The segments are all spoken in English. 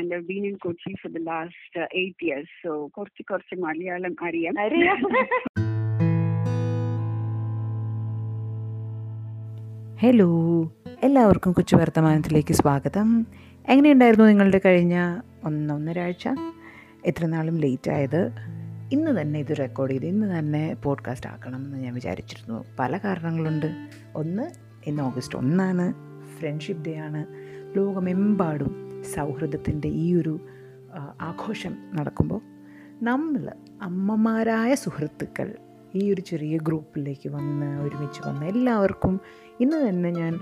and I've been in Kochi for the last uh, eight years. So കുറച്ച് കുറച്ച് മലയാളം അറിയാം. അറിയാം. ഹലോ എല്ലാവർക്കും കൊച്ചു വർത്തമാനത്തിലേക്ക് സ്വാഗതം. എങ്ങനെയുണ്ടായിരുന്നു നിങ്ങളുടെ കഴിഞ്ഞ ഒന്നൊന്നരാഴ്ച എത്ര നാളും ലേറ്റ് ആയത്? ഇന്ന് തന്നെ ഇത് റെക്കോർഡ് ചെയ്ത് ഇന്ന് തന്നെ പോഡ്കാസ്റ്റ് ആക്കണം എന്ന് ഞാൻ വിചാരിച്ചിരുന്നു. പല കാരണങ്ങളുണ്ട്. ഒന്ന് ഇന്ന് ഓഗസ്റ്റ് ഒന്നാണ്. ഫ്രണ്ട്ഷിപ്പ് ഡേ ആണ്. ലോകമെമ്പാടും സൗഹൃദത്തിന്റെ ഈ ഒരു ആഘോഷം നടക്കുമ്പോൾ നമ്മൾ അമ്മമാരായ സുഹൃത്തുക്കൾ ഈ ഒരു ചെറിയ ഗ്രൂപ്പിലേക്ക് വന്ന് ഒരുമിച്ച് വന്ന് എല്ലാവർക്കും ഇന്ന് തന്നെ ഞാൻ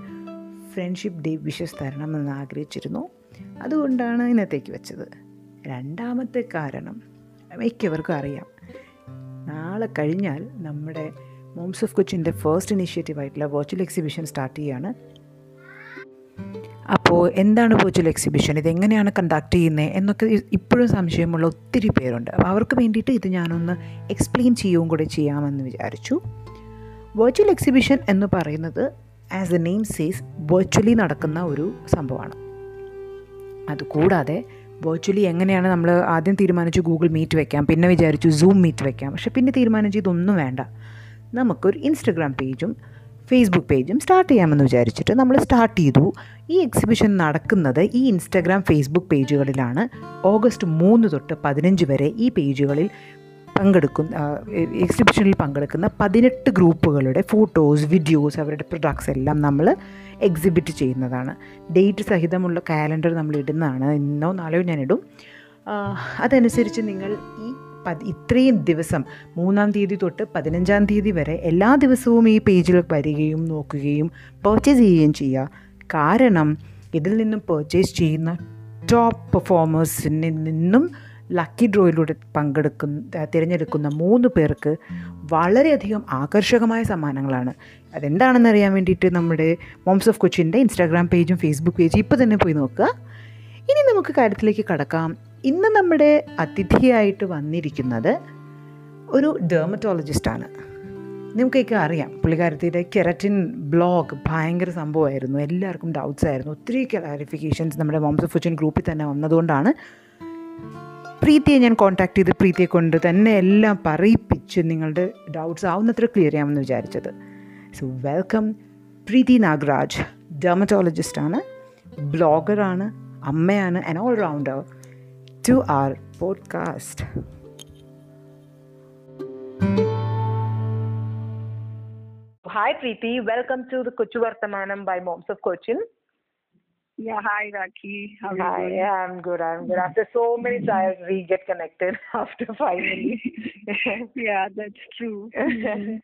ഫ്രണ്ട്ഷിപ്പ് ഡേ വിഷസ് തരണം എന്ന് ആഗ്രഹിച്ചിരുന്നു. അതുകൊണ്ടാണ് ഇന്നത്തേക്ക് വെച്ചത്. രണ്ടാമത്തെ കാരണം മിക്കവർക്കും അറിയാം. നാളെ കഴിഞ്ഞാൽ നമ്മുടെ മോംസ് ഓഫ് കൊച്ചിന്റെ ഫസ്റ്റ് ഇനീഷ്യേറ്റീവ് ആയിട്ടുള്ള വെർച്വൽ എക്സിബിഷൻ സ്റ്റാർട്ട് ചെയ്യാണ്. അപ്പോൾ എന്താണ് വെർച്വൽ എക്സിബിഷൻ ഇതെങ്ങനെയാണ് കണ്ടക്ട് ചെയ്യുന്നത് എന്നൊക്കെ ഇപ്പോഴും സംശയമുള്ള ഒത്തിരി പേരുണ്ട്. അപ്പോൾ അവർക്ക് വേണ്ടിയിട്ട് ഇത് ഞാനൊന്ന് എക്സ്പ്ലെയിൻ ചെയ്യുകയും കൂടെ ചെയ്യാമെന്ന് വിചാരിച്ചു. വെർച്വൽ എക്സിബിഷൻ എന്ന് പറയുന്നത് as a name says virtually നടക്കുന്ന ഒരു സംഭവമാണ്. അതുകൂടാതെ വെർച്വലി എങ്ങനെയാണ് നമ്മൾ ആദ്യം തീരുമാനിച്ചു ഗൂഗിൾ മീറ്റ് വെക്കാം പിന്നെ വിചാരിച്ചു സൂം മീറ്റ് വെക്കാം. പക്ഷെ പിന്നെ തീരുമാനിച്ചു ഇതൊന്നും വേണ്ട. നമുക്കൊരു ഇൻസ്റ്റഗ്രാം പേജും ഫേസ്ബുക്ക് പേജും സ്റ്റാർട്ട് ചെയ്യാമെന്ന് വിചാരിച്ചിട്ട് നമ്മൾ സ്റ്റാർട്ട് ചെയ്തു. ഈ എക്സിബിഷൻ നടക്കുന്നത് ഈ ഇൻസ്റ്റാഗ്രാം ഫേസ്ബുക്ക് പേജുകളിലാണ് ഓഗസ്റ്റ് മൂന്ന് തൊട്ട് പതിനഞ്ച് വരെ ഈ പേജുകളിൽ പങ്കെടുക്കുന്ന എക്സിബിഷനിൽ പങ്കെടുക്കുന്ന പതിനെട്ട് ഗ്രൂപ്പുകളുടെ ഫോട്ടോസ് വീഡിയോസ് അവരുടെ പ്രൊഡക്ട്സ് എല്ലാം നമ്മൾ എക്സിബിറ്റ് ചെയ്യുന്നതാണ്. ഡേറ്റ് സഹിതമുള്ള കാലണ്ടർ നമ്മൾ ഇടുന്നതാണ്. ഇന്നോ നാളെയോ ആ, അതനുസരിച്ച് നിങ്ങൾ ഈ ഇത്രയും ദിവസം മൂന്നാം തീയതി തൊട്ട് പതിനഞ്ചാം തീയതി വരെ എല്ലാ ദിവസവും ഈ പേജിൽ വരികയും നോക്കുകയും പർച്ചേസ് ചെയ്യുകയും ചെയ്യുക. കാരണം ഇതിൽ നിന്നും പർച്ചേസ് ചെയ്യുന്ന ടോപ്പ് പെർഫോമേഴ്സിൽ നിന്നും ലക്കി ഡ്രോയിലൂടെ പങ്കെടുക്കുന്ന തിരഞ്ഞെടുക്കുന്ന മൂന്ന് പേർക്ക് വളരെയധികം ആകർഷകമായ സമ്മാനങ്ങളാണ്. അതെന്താണെന്ന് അറിയാൻ വേണ്ടിയിട്ട് നമ്മുടെ മോംസ് ഓഫ് കൊച്ചിന്റെ ഇൻസ്റ്റാഗ്രാം പേജും ഫേസ്ബുക്ക് പേജും ഇപ്പോൾ തന്നെ പോയി നോക്കുക. ഇനി നമുക്ക് കാര്യത്തിലേക്ക് കടക്കാം. ഇന്ന് നമ്മുടെ അതിഥിയായിട്ട് വന്നിരിക്കുന്നത് ഒരു ഡെർമറ്റോളജിസ്റ്റാണ് നിങ്ങൾക്കൊക്കെ അറിയാം പുള്ളിക്കാരത്തിയുടെ കെററ്റിൻ ബ്ലോഗ് ഭയങ്കര സംഭവമായിരുന്നു. എല്ലാവർക്കും ഡൗട്ട്സ് ആയിരുന്നു. ഒത്തിരി ക്ലാരിഫിക്കേഷൻസ് നമ്മുടെ മോംസ് ഫുച്ചൻ ഗ്രൂപ്പിൽ തന്നെ വന്നതുകൊണ്ടാണ് പ്രീതിയെ ഞാൻ കോൺടാക്ട് ചെയ്ത് പ്രീതിയെ കൊണ്ട് തന്നെ എല്ലാം പറയിപ്പിച്ച് നിങ്ങളുടെ ഡൗട്ട്സ് ആവുന്നത്ര ക്ലിയർ ചെയ്യാമെന്ന് വിചാരിച്ചത്. സോ വെൽക്കം പ്രീതി നാഗരാജ് ഡെർമറ്റോളജിസ്റ്റാണ് ബ്ലോഗറാണ് അമ്മയാണ് and all rounder to our podcast. Hi Preeti, welcome to the Kochu Varthamanam by Moms of Cochin. Yeah, hi Raki. How hi, are you doing? I'm good. I'm good. After so many times, we get connected after finally. yeah, that's true.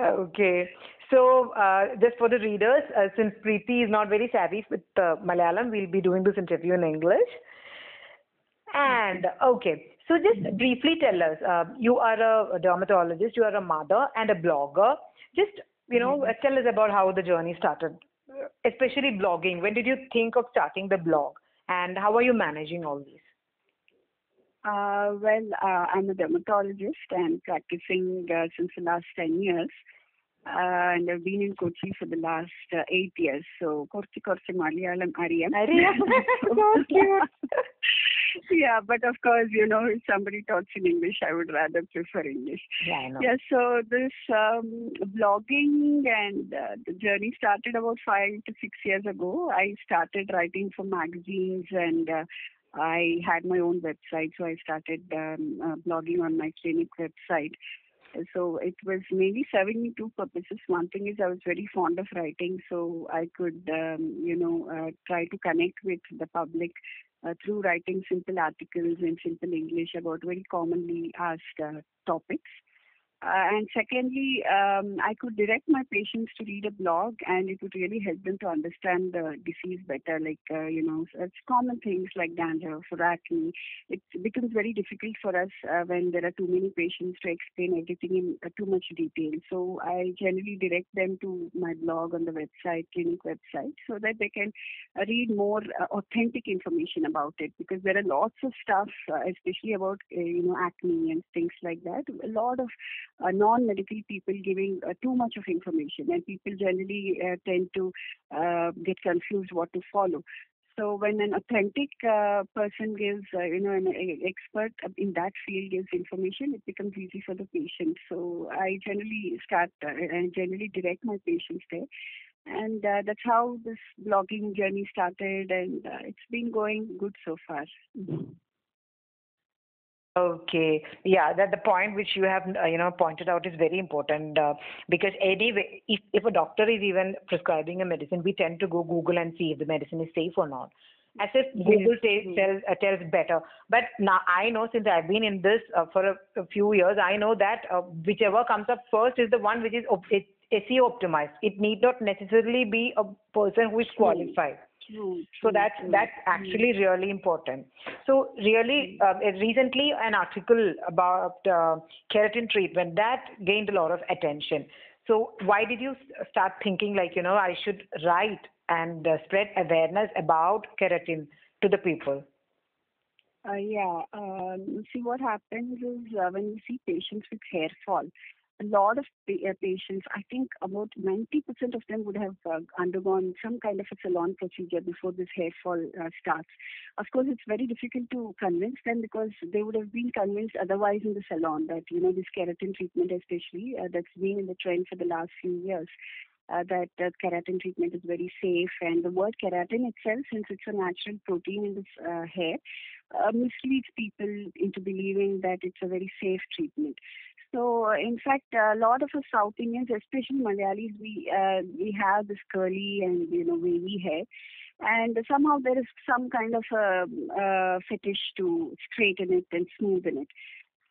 okay. So, uh, just for the readers, uh, since Preeti is not very savvy with uh, Malayalam, we'll be doing this interview in English. And okay, so just briefly tell us, uh, you are a dermatologist, you are a mother and a blogger. Just you know, mm-hmm. tell us about how the journey started, especially blogging. When did you think of starting the blog, and how are you managing all these? Uh, well, uh, I'm a dermatologist and practicing uh, since the last 10 years. Uh, and I've been in Kochi for the last uh, eight years. So, Kochi, Kochi, Malayalam Ariya. Ariya, so cute. yeah, but of course, you know, if somebody talks in English, I would rather prefer English. Yeah, I know. Yeah, so this um, blogging and uh, the journey started about five to six years ago. I started writing for magazines and uh, I had my own website, so I started um, uh, blogging on my clinic website. So it was mainly serving me two purposes. One thing is I was very fond of writing, so I could, um, you know, uh, try to connect with the public uh, through writing simple articles in simple English about very commonly asked uh, topics. Uh, and secondly, um, I could direct my patients to read a blog, and it would really help them to understand the disease better. Like uh, you know, it's common things like dandruff or acne. It becomes very difficult for us uh, when there are too many patients to explain everything in uh, too much detail. So I generally direct them to my blog on the website, clinic website, so that they can uh, read more uh, authentic information about it. Because there are lots of stuff, especially about you know acne and things like that. A lot of uh, non-medical people giving uh, too much of information, and people generally uh, tend to uh, get confused what to follow. So when an authentic uh, person gives, uh, you know, an expert in that field gives information, it becomes easy for the patient. So I generally start, I generally direct my patients there. And uh, that's how this blogging journey started, and uh, it's been going good so far. Okay. Yeah, that the point which you have uh, you know pointed out is very important uh, because anyway, if if a doctor is even prescribing a medicine, we tend to go Google and see if the medicine is safe or not. As if Google t- tells uh, tells better. But now I know since I've been in this uh, for a, a, few years, I know that uh, whichever comes up first is the one which is op- SEO optimized. It need not necessarily be a person who is qualified. True, so that's true, that's actually really important. So really uh, recently an article about uh, keratin treatment that gained a lot of attention. So why did you start thinking like you know i should write and uh, spread awareness about keratin to the people? Uh, yeah um, see what happens is uh, when you see patients with hair fall a lot of uh, patients, I think about 90% of them would have uh, undergone some kind of a salon procedure before this hair fall uh, starts. Of course, it's very difficult to convince them because they would have been convinced otherwise in the salon that, you know, this keratin treatment, especially, uh, that's been in the trend for the last few years. Uh, that uh, keratin treatment is very safe, and the word keratin itself, since it's a natural protein in the uh, hair, misleads people into believing that it's a very safe treatment. So, in fact, a lot of us South Indians, especially Malayalis, we uh, we have this curly and you know wavy hair, and somehow there is some kind of a, a fetish to straighten it and smoothen it.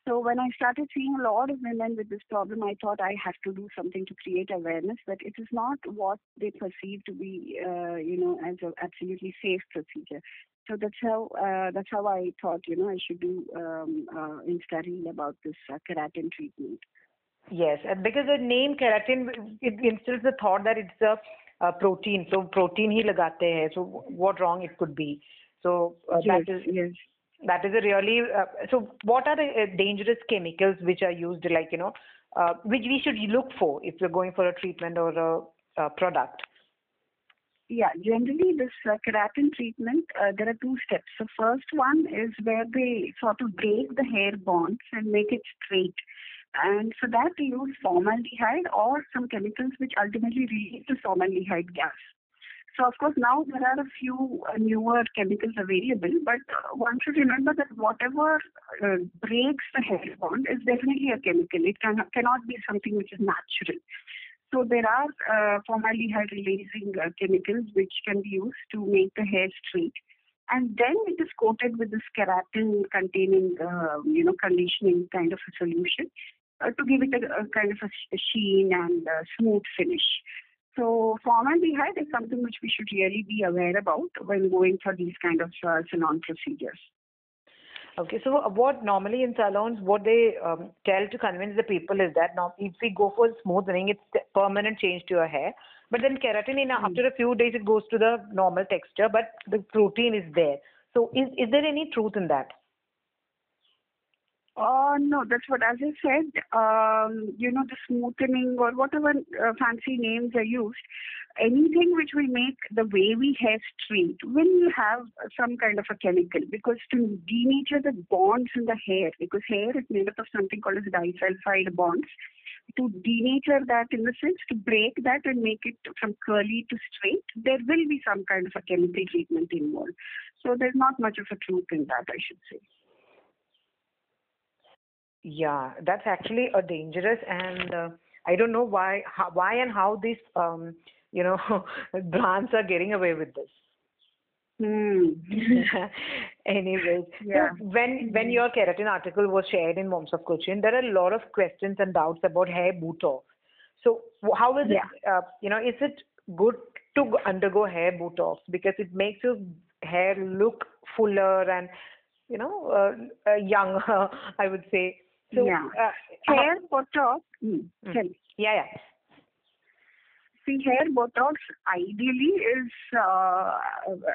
So when I started seeing a lot of women with this problem, I thought I have to do something to create awareness that it is not what they perceive to be, uh, you know, as an absolutely safe procedure. So that's how uh, that's how I thought, you know, I should do um, uh, Insta about this uh, keratin treatment. Yes, because the name keratin it instills the thought that it's a, a protein. So protein ही लगाते हैं. So what wrong it could be? So uh, yes, that is yes. That is a really uh, so. What are the uh, dangerous chemicals which are used, like you know, uh, which we should look for if we're going for a treatment or a, a product? Yeah, generally this uh, keratin treatment, uh, there are two steps. The first one is where they sort of break the hair bonds and make it straight. And for that they use formaldehyde or some chemicals which ultimately lead to formaldehyde gas. So of course now there are a few uh, newer chemicals available, but uh, one should remember that whatever uh, breaks the hair bond is definitely a chemical. It can, cannot be something which is natural. So there are uh, formaldehyde releasing uh, chemicals which can be used to make the hair straight. And then it is coated with this keratin containing, uh, you know, conditioning kind of a solution to give it a, a kind of a sheen and a smooth finish. So formaldehyde is something which we should really be aware about when going for these kind of uh, salon procedures. Okay, so what normally in salons, what they um, tell to convince the people is that now if we go for smoothing, it's permanent change to your hair. But then keratin, in, mm. after a few days, it goes to the normal texture, but the protein is there. So is is there any truth in that? Uh, no, that's what, as I said, um, you know, the smoothening or whatever uh, fancy names are used, anything which will make the wavy hair straight will have some kind of a chemical because to denature the bonds in the hair, because hair is made up of something called as disulfide bonds, to denature that in the sense to break that and make it from curly to straight, there will be some kind of a chemical treatment involved. So there's not much of a truth in that, I should say. Yeah, that's actually a dangerous and uh, I don't know why how, why and how these um, you know brands are getting away with this. Hmm. Anyways, yeah. so when when your keratin article was shared in Moms of Cochin, there are a lot of questions and doubts about hair botox. So how is yeah. it? Uh, you know, is it good to undergo hair botox because it makes your hair look fuller and you know uh, uh, younger? I would say. So, yeah. Uh, hair botox. Mm. Mm. Yeah, yeah. See, hair botox ideally is, uh,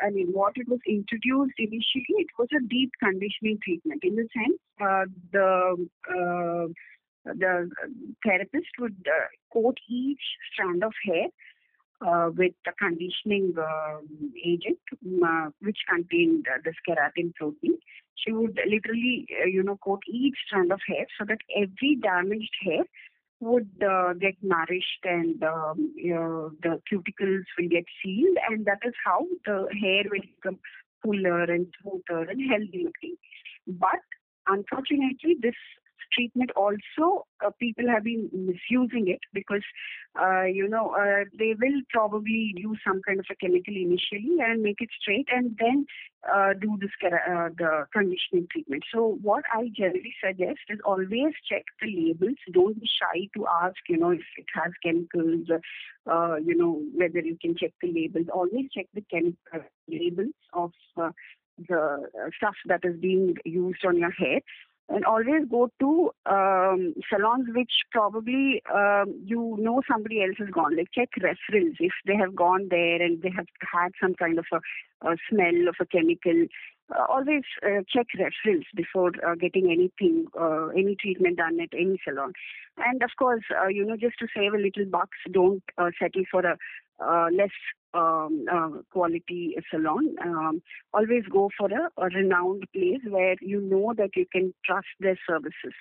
I mean, what it was introduced initially, it was a deep conditioning treatment. In the sense, uh, the uh, the therapist would uh, coat each strand of hair uh, with a conditioning um agent um, uh, which contained this keratin protein. She would literally, uh, you know, coat each strand of hair so that every damaged hair would uh, get nourished and um, you know, the cuticles will get sealed, and that is how the hair will become fuller and smoother and healthy looking. But unfortunately, this treatment. Also uh, people have been misusing it because uh, you know uh, they will probably use some kind of a chemical initially and make it straight and then uh, do this uh, the conditioning treatment. So what i generally suggest is always check the labels. Don't be shy to ask you know if it has chemicals uh, you know whether you can check the labels. Always check the chemical labels of the stuff that is being used on your hair and always go to um, salons which probably um, you know somebody else has gone. Like check referrals if they have gone there and they have had some kind of a, a smell of a chemical. Uh, always uh, check referrals before uh, getting anything, any treatment done at any salon. And of course, you know, just to save a little bucks, don't settle for a uh, less um, uh, quality salon. Um, always go for a, a, renowned place where you know that you can trust their services.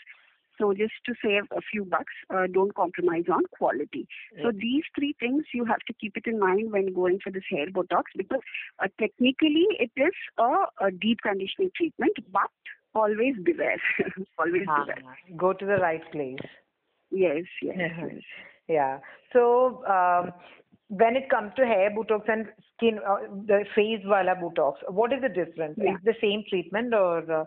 So just to save a few bucks, uh, don't compromise on quality. Yeah. So these three things you have to keep it in mind when going for this hair botox because uh, technically it is a, a, deep conditioning treatment, but always beware. always uh beware. Go to the right place. Yes, yes. yes. yeah. So um, when it comes to hair botox and skin, uh, the face wala botox, what is the difference? Yeah. Is the same treatment or? Uh...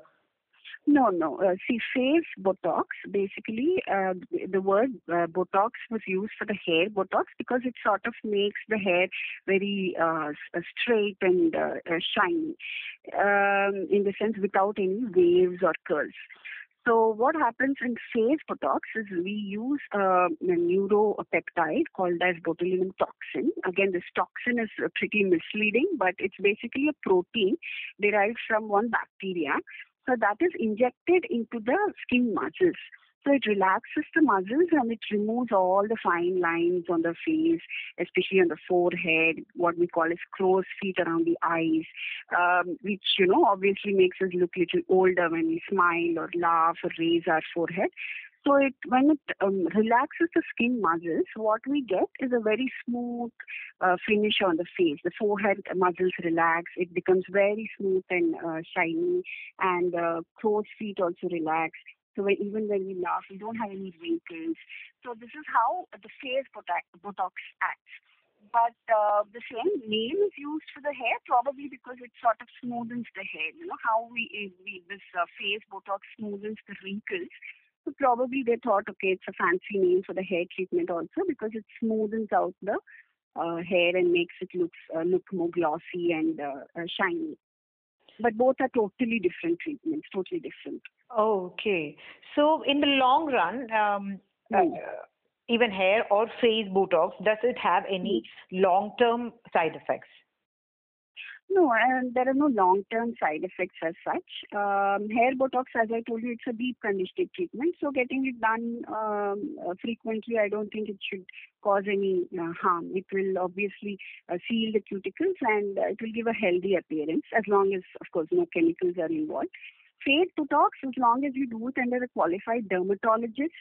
No, no. Uh, see, face botox, basically, uh, the word uh, botox was used for the hair botox because it sort of makes the hair very uh, uh straight and uh, shiny, um, in the sense without any waves or curls. So what happens in phase botox is we use uh, a neuropeptide called as botulinum toxin. Again, this toxin is pretty misleading, but it's basically a protein derived from one bacteria. So that is injected into the skin muscles. So it relaxes the muscles and it removes all the fine lines on the face, especially on the forehead, what we call as crow's feet around the eyes, um, which, you know, obviously makes us look a little older when we smile or laugh or raise our forehead. So it when it um, relaxes the skin muscles, what we get is a very smooth uh, finish on the face. The forehead muscles relax; it becomes very smooth and uh, shiny, and uh, crow's feet also relax. So when, even when we laugh, we don't have any wrinkles. So this is how the face Botox acts. But uh, the same name is used for the hair probably because it sort of smoothens the hair. You know how we, we this uh, face Botox smoothens the wrinkles. So probably they thought, okay, it's a fancy name for the hair treatment also because it smoothens out the uh, hair and makes it look uh, look more glossy and uh, uh, shiny. But both are totally different treatments, totally different. Okay. So in the long run, um, mm. uh, even hair or face Botox, does it have any mm. long-term side effects? No, and there are no long-term side effects as such. Um, hair Botox, as I told you, it's a deep conditioning treatment. So getting it done um, uh, frequently, I don't think it should cause any uh, harm. It will obviously uh, seal the cuticles and uh, it will give a healthy appearance as long as, of course, no chemicals are involved. Face Botox, as long as you do it under a qualified dermatologist,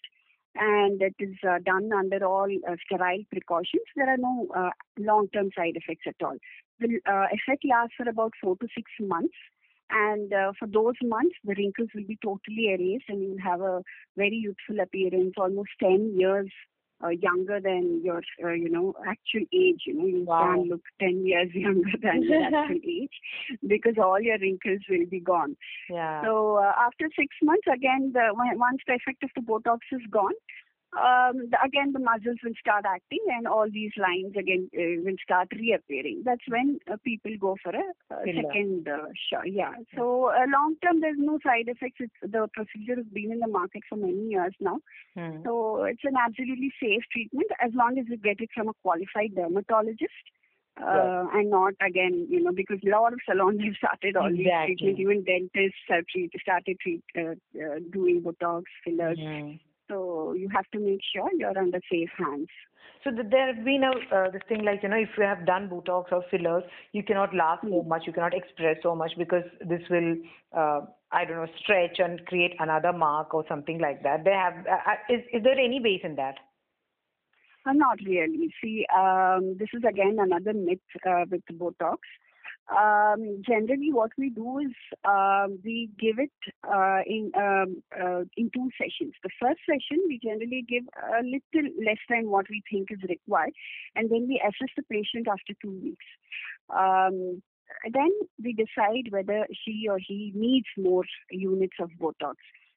and it is uh, done under all uh, sterile precautions. There are no uh, long-term side effects at all. The uh, effect lasts for about four to six months. And uh, for those months, the wrinkles will be totally erased and you'll have a very youthful appearance, almost 10 years uh, younger than your, uh, you know, actual age. You know, you wow. can look 10 years younger than your actual age because all your wrinkles will be gone. Yeah. So uh, after six months, again, the once the effect of the Botox is gone, um, the, again the muscles will start acting and all these lines again uh, will start reappearing. That's when uh, people go for a, a second uh, shot. Yeah. So uh, long term, there's no side effects. It's, the procedure has been in the market for many years now. Hmm. So it's an absolutely safe treatment as long as you get it from a qualified dermatologist. Uh, right. and not again, you know, because a lot of salons have started all exactly. these treatments. Even dentists have treat, started treat, uh, uh, doing Botox fillers. Mm. So you have to make sure you're under safe hands. So there have been a uh, this thing like you know if you have done Botox or fillers, you cannot laugh so Hmm. much, you cannot express so much because this will uh, I don't know stretch and create another mark or something like that. They have uh, uh, is is there any base in that? Uh, not really. See, um, this is again another myth uh, with Botox. Um, generally, what we do is um, we give it uh, in um, uh, in two sessions. The first session we generally give a little less than what we think is required, and then we assess the patient after two weeks. Um, then we decide whether she or he needs more units of Botox.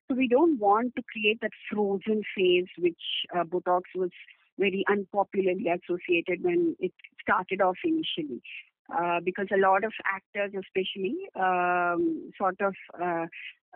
So we don't want to create that frozen phase which uh, Botox was very unpopularly associated when it started off initially. Uh, because a lot of actors, especially, um, sort of, uh,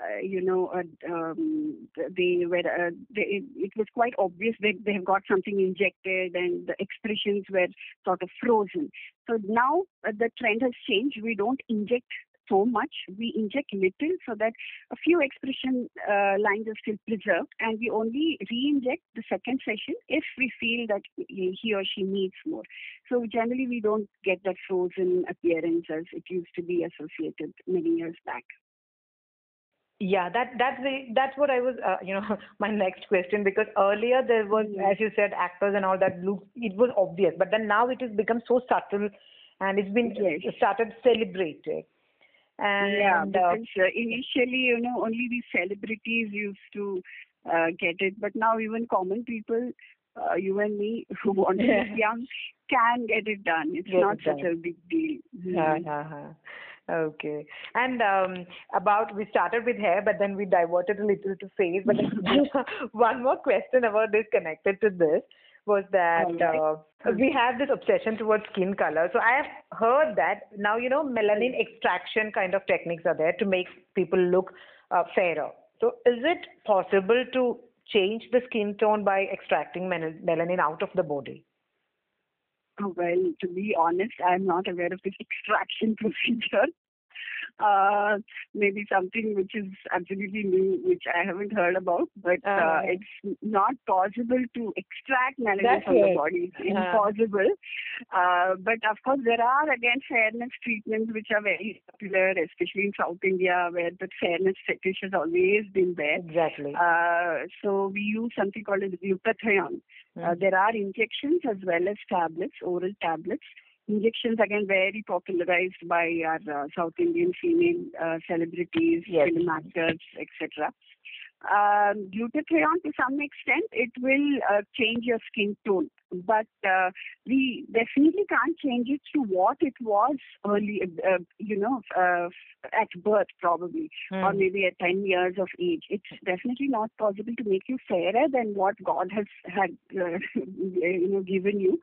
uh, you know, uh, um, they were, uh, they, it, was quite obvious that they have got something injected and the expressions were sort of frozen. So now uh, the trend has changed. We don't inject so much. We inject little so that a few expression uh, lines are still preserved, and we only re-inject the second session if we feel that he or she needs more. So generally, we don't get that frozen appearance as it used to be associated many years back. Yeah, that that's the that's what I was uh, you know my next question because earlier there was Yeah. as you said actors and all that look it was obvious but then now it has become so subtle and it's been Yes. started celebrated and yeah, because uh, initially, you know, only these celebrities used to uh, get it, but now even common people, uh, you and me, who want to look young, can get it done. It's Get not it such done. a big deal. Mhm. yeah, yeah. Okay. And um, about we started with hair, but then we diverted a little to face. But one more question about this connected to this was that uh, we have this obsession towards skin color. So I have heard that now you know melanin extraction kind of techniques are there to make people look uh, fairer. So is it possible to change the skin tone by extracting melanin out of the body? Well, to be honest, I'm not aware of this extraction procedure. Uh, maybe something which is absolutely new, which I haven't heard about. But uh, Uh-huh. it's not possible to extract melanin from the body. It's Uh-huh. impossible. Uh, but of course, there are again fairness treatments which are very popular, especially in South India, where the fairness fetish has always been there. Exactly. Uh, so we use something called as glutathione. Uh, Mhm. there are injections as well as tablets, oral tablets. Injections again very popularized by our uh, South Indian female uh, celebrities, Yes. film actors, etc. Um, glutathione, to some extent, it will uh, change your skin tone, but uh, we definitely can't change it to what it was early, uh, you know, uh, at birth probably or Hmm. maybe at 10 years of age. It's definitely not possible to make you fairer than what God has had, uh, you know, given you.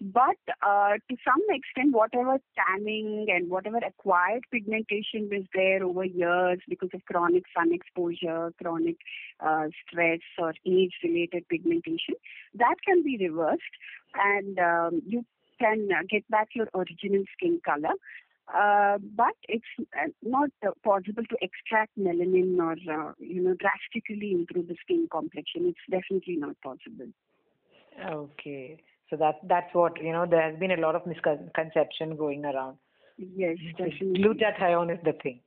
But uh, to some extent, whatever tanning and whatever acquired pigmentation was there over years because of chronic sun exposure, chronic uh, stress, or age-related pigmentation, that can be reversed, and um, you can uh, get back your original skin color. Uh, but it's uh, not possible to extract melanin or uh, you know drastically improve the skin complexion. It's definitely not possible. Okay. So that that's what you know. There has been a lot of misconception going around. Yes, definitely. Glutathione is the thing.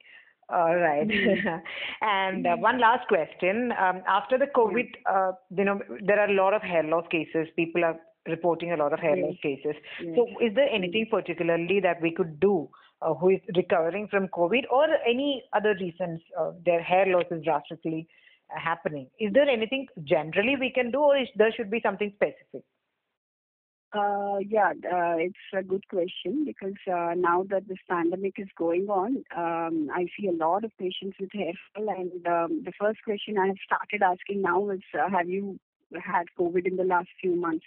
All right. and uh, one last question. Um, after the COVID, uh, you know, there are a lot of hair loss cases. People are reporting a lot of hair loss cases. Yes. So, is there anything particularly that we could do uh, who is recovering from COVID or any other reasons uh, their hair loss is drastically uh, happening? Is there anything generally we can do, or is, there should be something specific? Uh, yeah, uh, it's a good question because uh, now that this pandemic is going on, um, I see a lot of patients with hair fall, and um, the first question I have started asking now is, uh, have you had COVID in the last few months?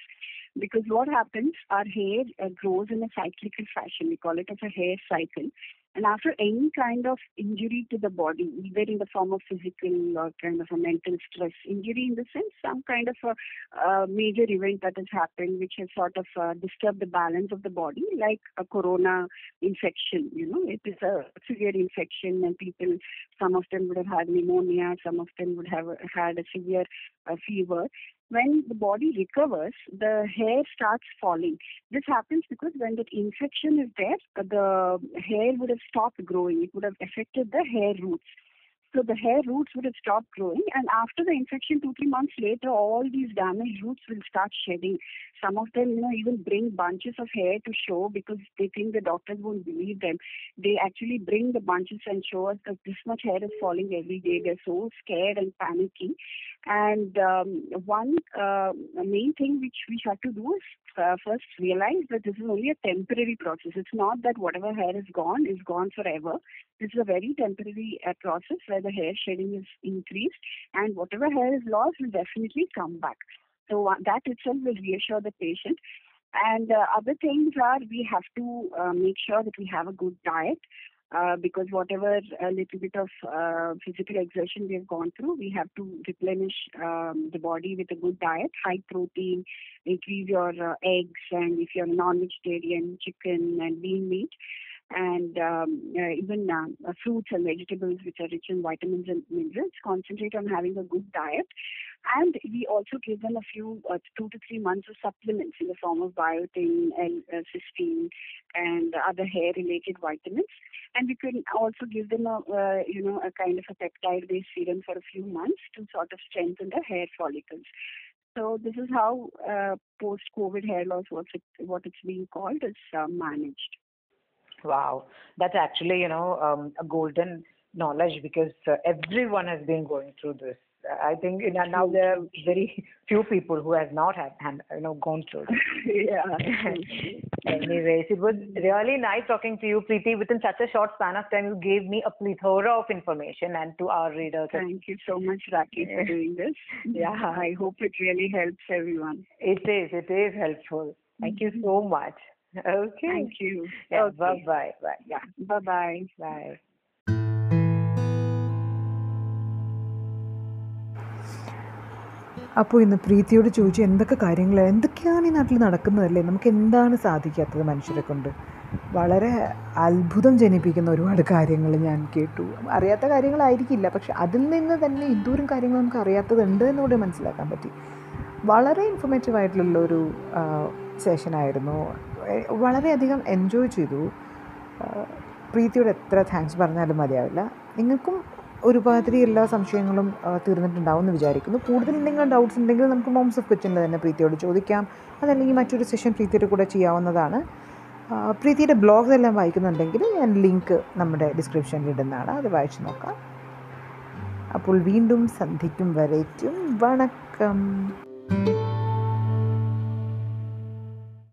Because what happens, our hair uh, grows in a cyclical fashion. We call it as a hair cycle. And after any kind of injury to the body, either in the form of physical or kind of a mental stress injury, in the sense, some kind of a uh, major event that has happened which has sort of uh, disturbed the balance of the body, like a corona infection. You know, it is a severe infection, and people, some of them would have had pneumonia, some of them would have had a severe uh, fever. When the body recovers, the hair starts falling. This happens because when that infection is there, the hair would have stopped growing. It would have affected the hair roots. So the hair roots would have stopped growing, and after the infection, two three months later, all these damaged roots will start shedding. Some of them, you know, even bring bunches of hair to show because they think the doctors won't believe them. They actually bring the bunches and show us that this much hair is falling every day. They're so scared and panicky. And um, one uh, main thing which we have to do is uh, first realize that this is only a temporary process. It's not that whatever hair is gone is gone forever. This is a very temporary uh, process where the hair shedding is increased, and whatever hair is lost will definitely come back. So uh, that itself will reassure the patient. And uh, other things are we have to uh, make sure that we have a good diet. Uh, because whatever a little bit of uh, physical exertion we have gone through, we have to replenish um, the body with a good diet, high protein, increase your uh, eggs, and if you're non-vegetarian, chicken and lean meat, and um, uh, even uh, fruits and vegetables which are rich in vitamins and minerals. Concentrate on having a good diet, and we also give them a few uh, two to three months of supplements in the form of biotin, L, uh, cysteine, and other hair-related vitamins. And we can also give them a uh, you know a kind of a peptide-based serum for a few months to sort of strengthen the hair follicles. So this is how uh, post-COVID hair loss, what's it, what it's being called, is uh, managed. Wow, that's actually you know um, a golden knowledge because uh, everyone has been going through this. I think you know, now there are very few people who have not had, had you know gone through this. yeah. Anyways, it was really nice talking to you, Preeti. Within such a short span of time, you gave me a plethora of information, and to our readers, Thank you so much, Rakesh, for doing this. Yeah. I hope it really helps everyone. it is it is helpful. Thank you so much. Okay. Thank you. Yeah, Okay. Bye bye. Bye. Yeah. Bye bye. Bye. അപ്പോൾ ഇന്ന് പ്രീതിയോട് ചോദിച്ചു എന്തൊക്കെ കാര്യങ്ങൾ എന്തൊക്കെയാണ് ഈ നാട്ടിൽ നടക്കുന്നതല്ലേ നമുക്ക് എന്താണ് സാധിക്കാത്തത് മനുഷ്യരെ കൊണ്ട് വളരെ അത്ഭുതം ജനിപ്പിക്കുന്ന ഒരുപാട് കാര്യങ്ങൾ ഞാൻ കേട്ടു അറിയാത്ത കാര്യങ്ങളായിരിക്കില്ല പക്ഷെ അതിൽ നിന്ന് തന്നെ ഇതൂരം കാര്യങ്ങൾ നമുക്ക് അറിയാത്തതുണ്ട് എന്നുകൂടെ മനസ്സിലാക്കാൻ പറ്റി വളരെ ഇൻഫോർമേറ്റീവ് ആയിട്ടുള്ള ഒരു സെഷനായിരുന്നു വളരെയധികം എൻജോയ് ചെയ്തു. പ്രീതിയോട് എത്ര താങ്ക്സ് പറഞ്ഞാലും മതിയാവില്ല. നിങ്ങൾക്കും ഒരുപാതിരി എല്ലാ സംശയങ്ങളും തീർന്നിട്ടുണ്ടാവും എന്ന് വിചാരിക്കുന്നു. കൂടുതൽ എന്തെങ്കിലും ഡൗട്ട്സ് ഉണ്ടെങ്കിൽ നമുക്ക് മോംസ് ഓഫ് കിച്ചണിൽ തന്നെ പ്രീതിയോട് ചോദിക്കാം. അതല്ലെങ്കിൽ മറ്റൊരു സെഷൻ പ്രീതിയുടെ കൂടെ ചെയ്യാവുന്നതാണ്. പ്രീതിയുടെ ബ്ലോഗ്സ് എല്ലാം വായിക്കുന്നുണ്ടെങ്കിൽ ഞാൻ ലിങ്ക് നമ്മുടെ ഡിസ്ക്രിപ്ഷനിൽ ഇടുന്നതാണ്. അത് വായിച്ചു നോക്കാം. അപ്പോൾ വീണ്ടും സന്ധിക്കും വരയ്ക്കും വണക്കം.